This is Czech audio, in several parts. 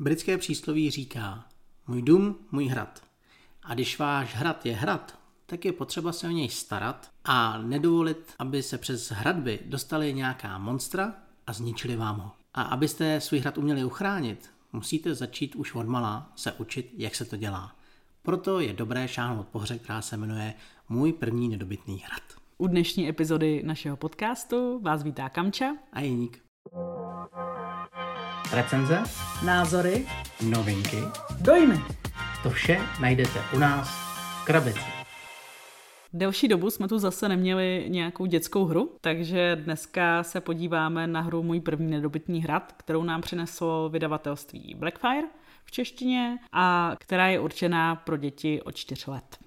Britské přísloví říká, můj dům, můj hrad. A když váš hrad je hrad, tak je potřeba se o něj starat a nedovolit, aby se přes hradby dostaly nějaká monstra a zničili vám ho. A abyste svůj hrad uměli uchránit, musíte začít už od malá se učit, jak se to dělá. Proto je dobré šáhnout po hře, která se jmenuje Můj první nedobytný hrad. U dnešní epizody našeho podcastu vás vítá Kamča a Jeník. Recenze, názory, novinky, dojmy. To vše najdete u nás v krabici. Delší dobu jsme tu zase neměli nějakou dětskou hru, takže dneska se podíváme na hru Můj první nedobytný hrad, kterou nám přineslo vydavatelství Blackfire v češtině a která je určená pro děti od 4 let.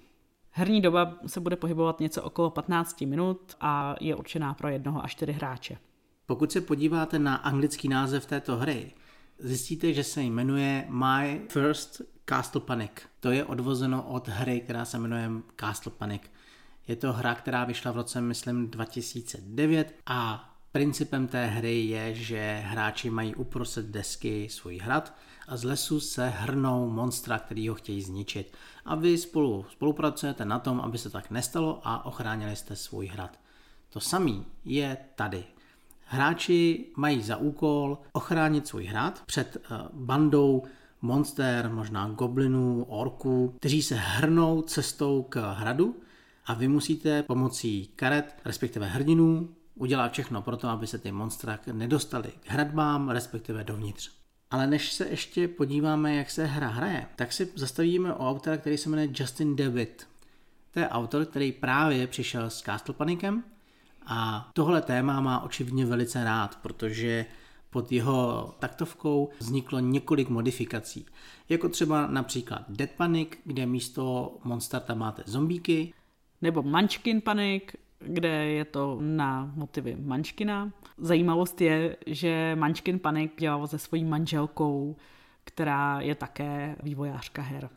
Herní doba se bude pohybovat něco okolo 15 minut a je určená pro jednoho až čtyři hráče. Pokud se podíváte na anglický název této hry, zjistíte, že se jmenuje My First Castle Panic. To je odvozeno od hry, která se jmenuje Castle Panic. Je to hra, která vyšla v roce, myslím, 2009 a principem té hry je, že hráči mají uprostřed desky svůj hrad a z lesu se hrnou monstra, který ho chtějí zničit. A vy spolu spolupracujete na tom, aby se tak nestalo a ochránili jste svůj hrad. To samý je tady. Hráči mají za úkol ochránit svůj hrad před eh, bandou monster, možná goblinů, orků, kteří se hrnou cestou k hradu a vy musíte pomocí karet, respektive hrdinů, udělat všechno pro to, aby se ty monstra nedostali k hradbám, respektive dovnitř. Ale než se ještě podíváme, jak se hra hraje, tak si zastavíme o autora, který se jmenuje Justin Dewitt. To je autor, který právě přišel s Castle Panicem a tohle téma má očividně velice rád, protože pod jeho taktovkou vzniklo několik modifikací. Jako třeba například Dead Panic, kde místo monster tam máte zombíky. Nebo Munchkin Panic, kde je to na motivy Mančkina. Zajímavost je, že Mančkin Panic dělal se svojí manželkou, která je také vývojářka her.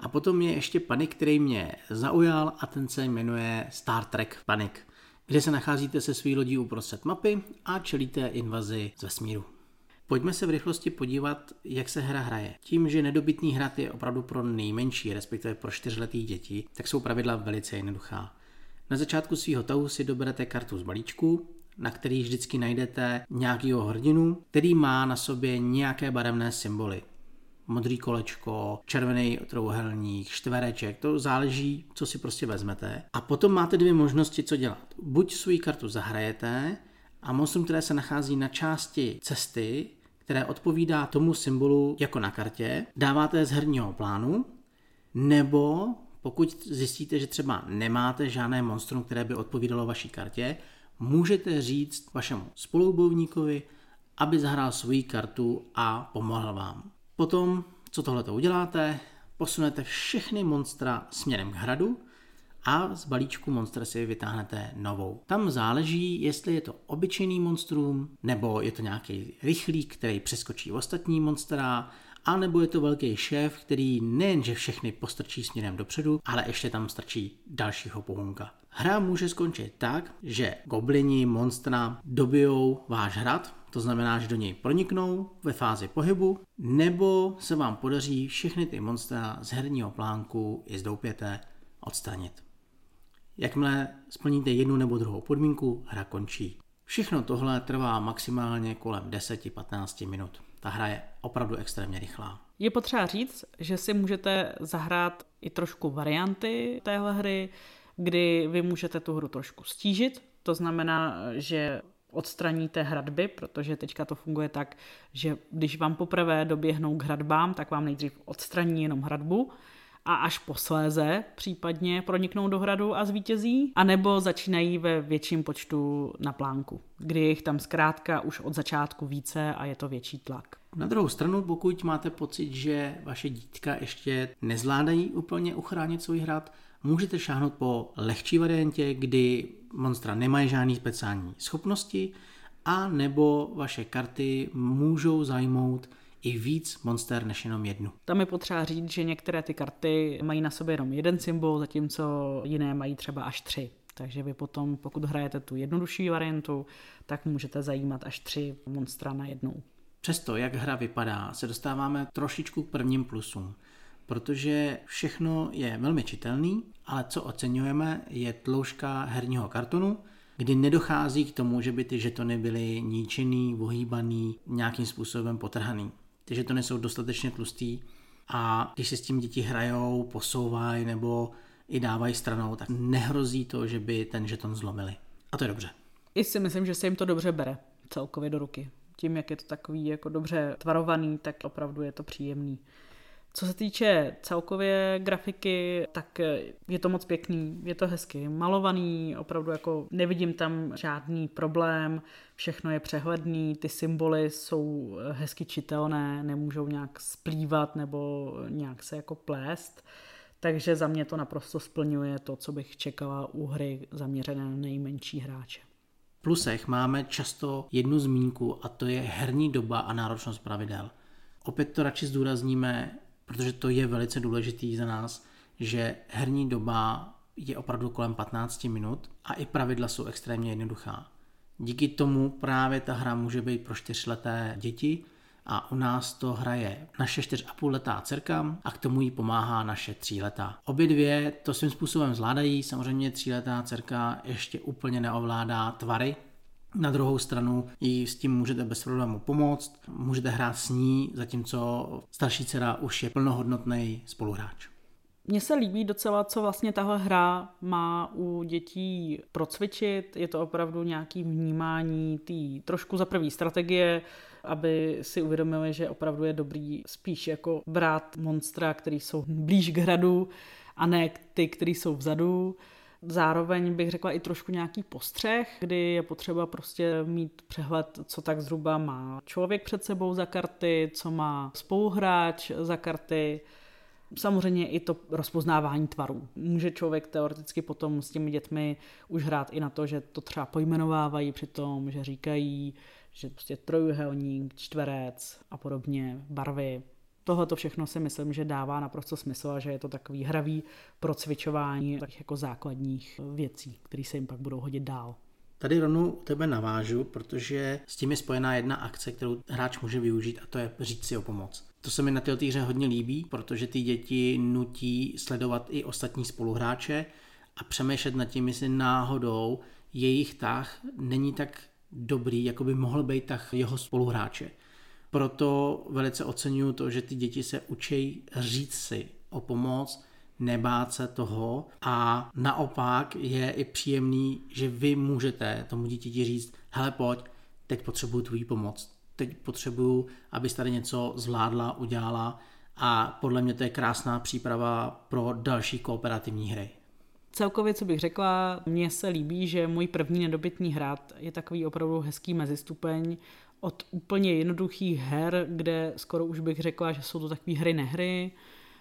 A potom je ještě Panic, který mě zaujal a ten se jmenuje Star Trek Panic kde se nacházíte se svý lodí uprostřed mapy a čelíte invazi z vesmíru. Pojďme se v rychlosti podívat, jak se hra hraje. Tím, že nedobytný hrad je opravdu pro nejmenší, respektive pro čtyřletý děti, tak jsou pravidla velice jednoduchá. Na začátku svého tahu si doberete kartu z balíčku, na který vždycky najdete nějakého hrdinu, který má na sobě nějaké barevné symboly modrý kolečko, červený trouhelník, čtvereček, to záleží, co si prostě vezmete. A potom máte dvě možnosti, co dělat. Buď svou kartu zahrajete a monstrum, které se nachází na části cesty, které odpovídá tomu symbolu jako na kartě, dáváte z herního plánu, nebo pokud zjistíte, že třeba nemáte žádné monstrum, které by odpovídalo vaší kartě, můžete říct vašemu spolubojovníkovi, aby zahrál svoji kartu a pomohl vám. Potom, co tohle uděláte, posunete všechny monstra směrem k hradu a z balíčku monster si vytáhnete novou. Tam záleží, jestli je to obyčejný monstrum, nebo je to nějaký rychlík, který přeskočí ostatní monstra, a nebo je to velký šéf, který nejenže všechny postrčí směrem dopředu, ale ještě tam strčí dalšího pohunka. Hra může skončit tak, že goblini, monstra dobijou váš hrad, to znamená, že do něj proniknou ve fázi pohybu, nebo se vám podaří všechny ty monstra z herního plánku i z doupěte odstranit. Jakmile splníte jednu nebo druhou podmínku, hra končí. Všechno tohle trvá maximálně kolem 10-15 minut. Ta hra je opravdu extrémně rychlá. Je potřeba říct, že si můžete zahrát i trošku varianty téhle hry, kdy vy můžete tu hru trošku stížit. To znamená, že odstraníte hradby, protože teďka to funguje tak, že když vám poprvé doběhnou k hradbám, tak vám nejdřív odstraní jenom hradbu a až posléze případně proniknou do hradu a zvítězí, anebo začínají ve větším počtu na plánku, kdy je jich tam zkrátka už od začátku více a je to větší tlak. Na druhou stranu, pokud máte pocit, že vaše dítka ještě nezvládají úplně uchránit svůj hrad, můžete šáhnout po lehčí variantě, kdy monstra nemají žádné speciální schopnosti a nebo vaše karty můžou zajmout i víc monster než jenom jednu. Tam je potřeba říct, že některé ty karty mají na sobě jenom jeden symbol, zatímco jiné mají třeba až tři. Takže vy potom, pokud hrajete tu jednodušší variantu, tak můžete zajímat až tři monstra na jednou. Přesto, jak hra vypadá, se dostáváme trošičku k prvním plusům, protože všechno je velmi čitelný, ale co oceňujeme, je tloušťka herního kartonu, kdy nedochází k tomu, že by ty žetony byly ničený, ohýbaný, nějakým způsobem potrhaný. Ty žetony jsou dostatečně tlustý a když se s tím děti hrajou, posouvají nebo i dávají stranou, tak nehrozí to, že by ten žeton zlomili. A to je dobře. I si myslím, že se jim to dobře bere celkově do ruky. Tím, jak je to takový jako dobře tvarovaný, tak opravdu je to příjemný. Co se týče celkově grafiky, tak je to moc pěkný, je to hezky malovaný, opravdu jako nevidím tam žádný problém, všechno je přehledný, ty symboly jsou hezky čitelné, nemůžou nějak splývat nebo nějak se jako plést. Takže za mě to naprosto splňuje to, co bych čekala u hry zaměřené na nejmenší hráče. V plusech máme často jednu zmínku a to je herní doba a náročnost pravidel. Opět to radši zdůrazníme, protože to je velice důležitý za nás, že herní doba je opravdu kolem 15 minut a i pravidla jsou extrémně jednoduchá. Díky tomu právě ta hra může být pro čtyřleté děti a u nás to hraje naše 4,5 letá dcerka a k tomu jí pomáhá naše 3 letá. Obě dvě to svým způsobem zvládají, samozřejmě 3 letá dcerka ještě úplně neovládá tvary, na druhou stranu jí s tím můžete bez problému pomoct, můžete hrát s ní, zatímco starší dcera už je plnohodnotný spoluhráč. Mně se líbí docela, co vlastně tahle hra má u dětí procvičit. Je to opravdu nějaký vnímání té trošku za první strategie, aby si uvědomili, že opravdu je dobrý spíš jako brát monstra, který jsou blíž k hradu a ne ty, který jsou vzadu. Zároveň bych řekla i trošku nějaký postřeh, kdy je potřeba prostě mít přehled, co tak zhruba má člověk před sebou za karty, co má spoluhráč za karty, Samozřejmě i to rozpoznávání tvarů. Může člověk teoreticky potom s těmi dětmi už hrát i na to, že to třeba pojmenovávají při tom, že říkají, že prostě trojuhelník, čtverec a podobně, barvy. Tohle to všechno si myslím, že dává naprosto smysl a že je to takový hravý procvičování takových jako základních věcí, které se jim pak budou hodit dál. Tady rovnou tebe navážu, protože s tím je spojená jedna akce, kterou hráč může využít a to je říct si o pomoc. To se mi na té hře hodně líbí, protože ty děti nutí sledovat i ostatní spoluhráče a přemýšlet nad tím, jestli náhodou jejich tah není tak dobrý, jako by mohl být tah jeho spoluhráče. Proto velice oceňuju to, že ty děti se učí říct si o pomoc, nebát se toho. A naopak je i příjemný, že vy můžete tomu dítěti říct, hele pojď, teď potřebuju tvůj pomoc, teď potřebuju, abys tady něco zvládla, udělala. A podle mě to je krásná příprava pro další kooperativní hry. Celkově, co bych řekla, mně se líbí, že můj první nedobytný hrad je takový opravdu hezký mezistupeň od úplně jednoduchých her, kde skoro už bych řekla, že jsou to takové hry nehry,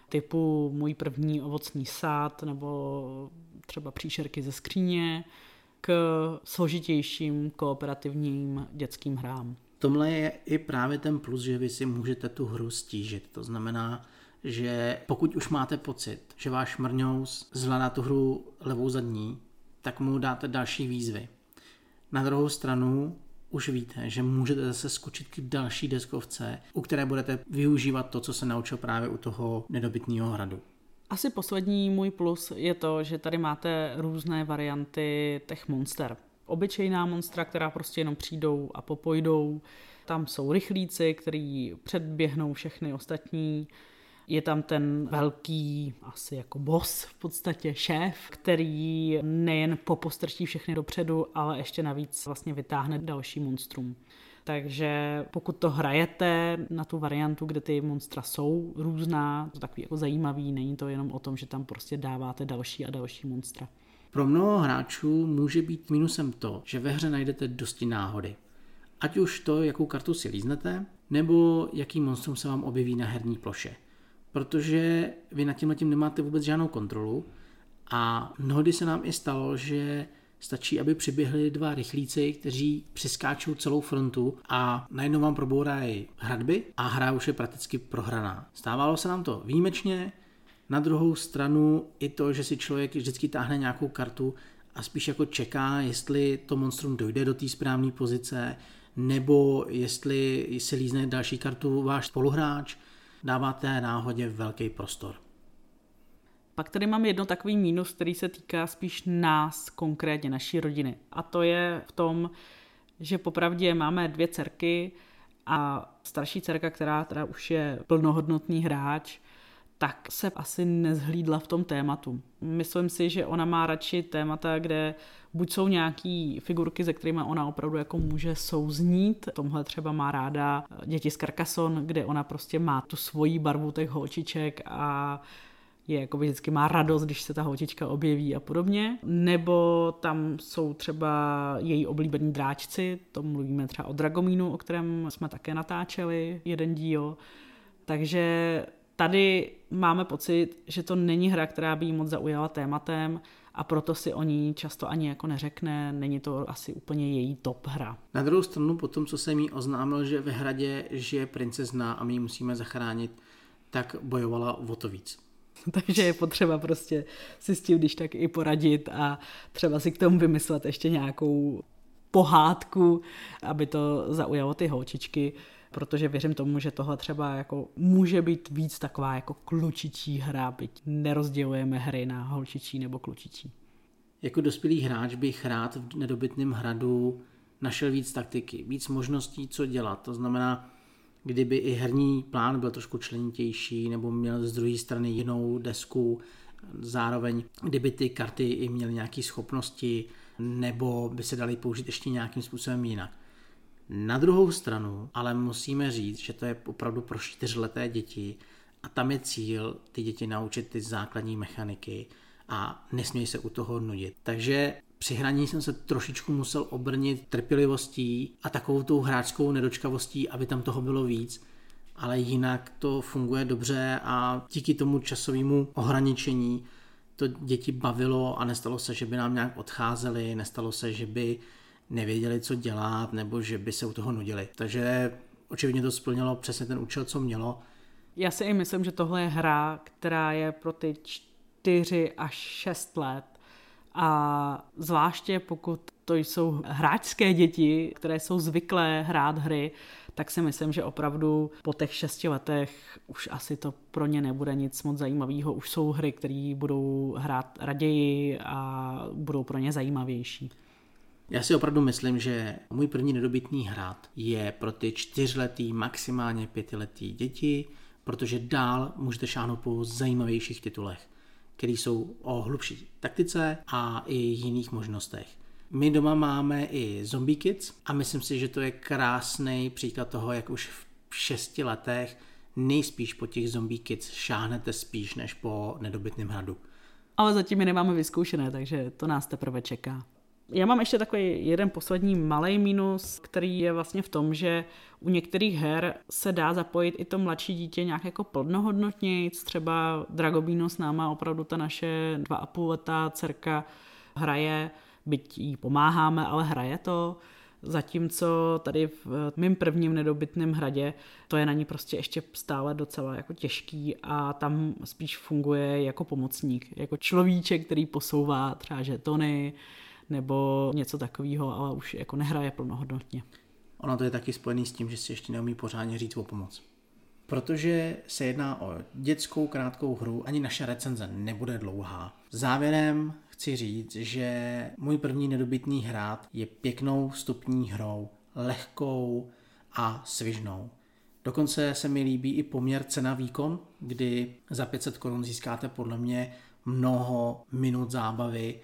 typu můj první ovocný sád nebo třeba příšerky ze skříně, k složitějším kooperativním dětským hrám. Tomhle je i právě ten plus, že vy si můžete tu hru stížit. To znamená, že pokud už máte pocit, že váš mrňous zvládá tu hru levou zadní, tak mu dáte další výzvy. Na druhou stranu už víte, že můžete zase skočit k další deskovce, u které budete využívat to, co se naučil právě u toho nedobytného hradu. Asi poslední můj plus je to, že tady máte různé varianty těch monster. Obyčejná monstra, která prostě jenom přijdou a popojdou. Tam jsou rychlíci, kteří předběhnou všechny ostatní. Je tam ten velký, asi jako boss v podstatě, šéf, který nejen popostrčí všechny dopředu, ale ještě navíc vlastně vytáhne další monstrum. Takže pokud to hrajete na tu variantu, kde ty monstra jsou různá, to takový jako zajímavý, není to jenom o tom, že tam prostě dáváte další a další monstra. Pro mnoho hráčů může být minusem to, že ve hře najdete dosti náhody. Ať už to, jakou kartu si líznete, nebo jaký monstrum se vám objeví na herní ploše protože vy nad tím tím nemáte vůbec žádnou kontrolu a mnohdy se nám i stalo, že stačí, aby přiběhli dva rychlíci, kteří přeskáčou celou frontu a najednou vám probourají hradby a hra už je prakticky prohraná. Stávalo se nám to výjimečně, na druhou stranu i to, že si člověk vždycky táhne nějakou kartu a spíš jako čeká, jestli to monstrum dojde do té správné pozice, nebo jestli si lízne další kartu váš spoluhráč, dáváte náhodě velký prostor. Pak tady mám jedno takový mínus, který se týká spíš nás, konkrétně naší rodiny. A to je v tom, že popravdě máme dvě dcerky a starší dcerka, která teda už je plnohodnotný hráč, tak se asi nezhlídla v tom tématu. Myslím si, že ona má radši témata, kde buď jsou nějaký figurky, se kterými ona opravdu jako může souznít. Tomhle třeba má ráda děti z Carcassonne, kde ona prostě má tu svoji barvu těch holčiček a je jako vždycky má radost, když se ta holčička objeví a podobně. Nebo tam jsou třeba její oblíbení dráčci, to mluvíme třeba o Dragomínu, o kterém jsme také natáčeli jeden díl. Takže tady máme pocit, že to není hra, která by jí moc zaujala tématem a proto si o ní často ani jako neřekne, není to asi úplně její top hra. Na druhou stranu, po tom, co jsem jí oznámil, že ve hradě žije princezna a my ji musíme zachránit, tak bojovala o to víc. Takže je potřeba prostě si s tím když tak i poradit a třeba si k tomu vymyslet ještě nějakou pohádku, aby to zaujalo ty holčičky, protože věřím tomu, že tohle třeba jako může být víc taková jako klučičí hra, byť nerozdělujeme hry na holčičí nebo klučičí. Jako dospělý hráč bych rád v nedobytném hradu našel víc taktiky, víc možností, co dělat. To znamená, kdyby i herní plán byl trošku členitější nebo měl z druhé strany jinou desku, zároveň kdyby ty karty i měly nějaké schopnosti nebo by se daly použít ještě nějakým způsobem jinak. Na druhou stranu, ale musíme říct, že to je opravdu pro čtyřleté děti a tam je cíl ty děti naučit ty základní mechaniky a nesmějí se u toho nudit. Takže při hraní jsem se trošičku musel obrnit trpělivostí a takovou tou hráčskou nedočkavostí, aby tam toho bylo víc, ale jinak to funguje dobře a díky tomu časovému ohraničení to děti bavilo a nestalo se, že by nám nějak odcházeli, nestalo se, že by nevěděli, co dělat, nebo že by se u toho nudili. Takže očividně to splnilo přesně ten účel, co mělo. Já si i myslím, že tohle je hra, která je pro ty čtyři až šest let a zvláště pokud to jsou hráčské děti, které jsou zvyklé hrát hry, tak si myslím, že opravdu po těch šesti letech už asi to pro ně nebude nic moc zajímavého. Už jsou hry, které budou hrát raději a budou pro ně zajímavější. Já si opravdu myslím, že můj první nedobytný hrát je pro ty čtyřletý, maximálně pětiletý děti, protože dál můžete šáhnout po zajímavějších titulech které jsou o hlubší taktice a i jiných možnostech. My doma máme i Zombie Kids a myslím si, že to je krásný příklad toho, jak už v šesti letech nejspíš po těch Zombie Kids šáhnete spíš než po nedobytném hradu. Ale zatím je nemáme vyzkoušené, takže to nás teprve čeká. Já mám ještě takový jeden poslední malý mínus, který je vlastně v tom, že u některých her se dá zapojit i to mladší dítě nějak jako plnohodnotně, třeba Dragobíno s náma opravdu ta naše dva a půl letá dcerka hraje, byť jí pomáháme, ale hraje to. Zatímco tady v mým prvním nedobytném hradě to je na ní prostě ještě stále docela jako těžký a tam spíš funguje jako pomocník, jako človíček, který posouvá třeba žetony, nebo něco takového, ale už jako nehraje plnohodnotně. Ono to je taky spojený s tím, že si ještě neumí pořádně říct o pomoc. Protože se jedná o dětskou krátkou hru, ani naše recenze nebude dlouhá. Závěrem chci říct, že můj první nedobytný hrát je pěknou vstupní hrou, lehkou a svižnou. Dokonce se mi líbí i poměr cena-výkon, kdy za 500 korun získáte podle mě mnoho minut zábavy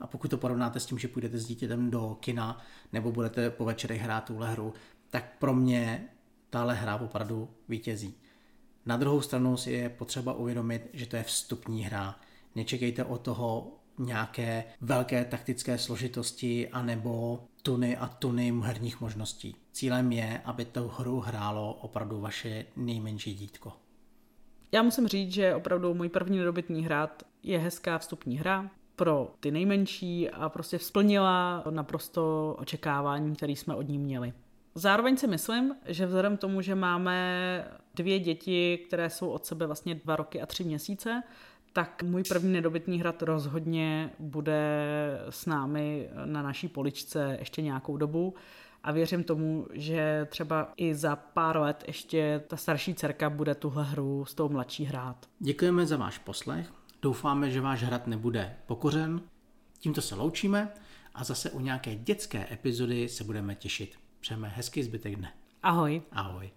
a pokud to porovnáte s tím, že půjdete s dítětem do kina nebo budete po večerech hrát tuhle hru, tak pro mě tahle hra opravdu vítězí. Na druhou stranu si je potřeba uvědomit, že to je vstupní hra. Nečekejte od toho nějaké velké taktické složitosti anebo tuny a tuny herních možností. Cílem je, aby tu hru hrálo opravdu vaše nejmenší dítko. Já musím říct, že opravdu můj první nedobytný hrát je hezká vstupní hra, pro ty nejmenší a prostě splnila naprosto očekávání, které jsme od ní měli. Zároveň si myslím, že vzhledem k tomu, že máme dvě děti, které jsou od sebe vlastně dva roky a tři měsíce, tak můj první nedobytný hrad rozhodně bude s námi na naší poličce ještě nějakou dobu a věřím tomu, že třeba i za pár let ještě ta starší dcerka bude tuhle hru s tou mladší hrát. Děkujeme za váš poslech, doufáme, že váš hrad nebude pokořen. Tímto se loučíme a zase u nějaké dětské epizody se budeme těšit. Přejeme hezký zbytek dne. Ahoj. Ahoj.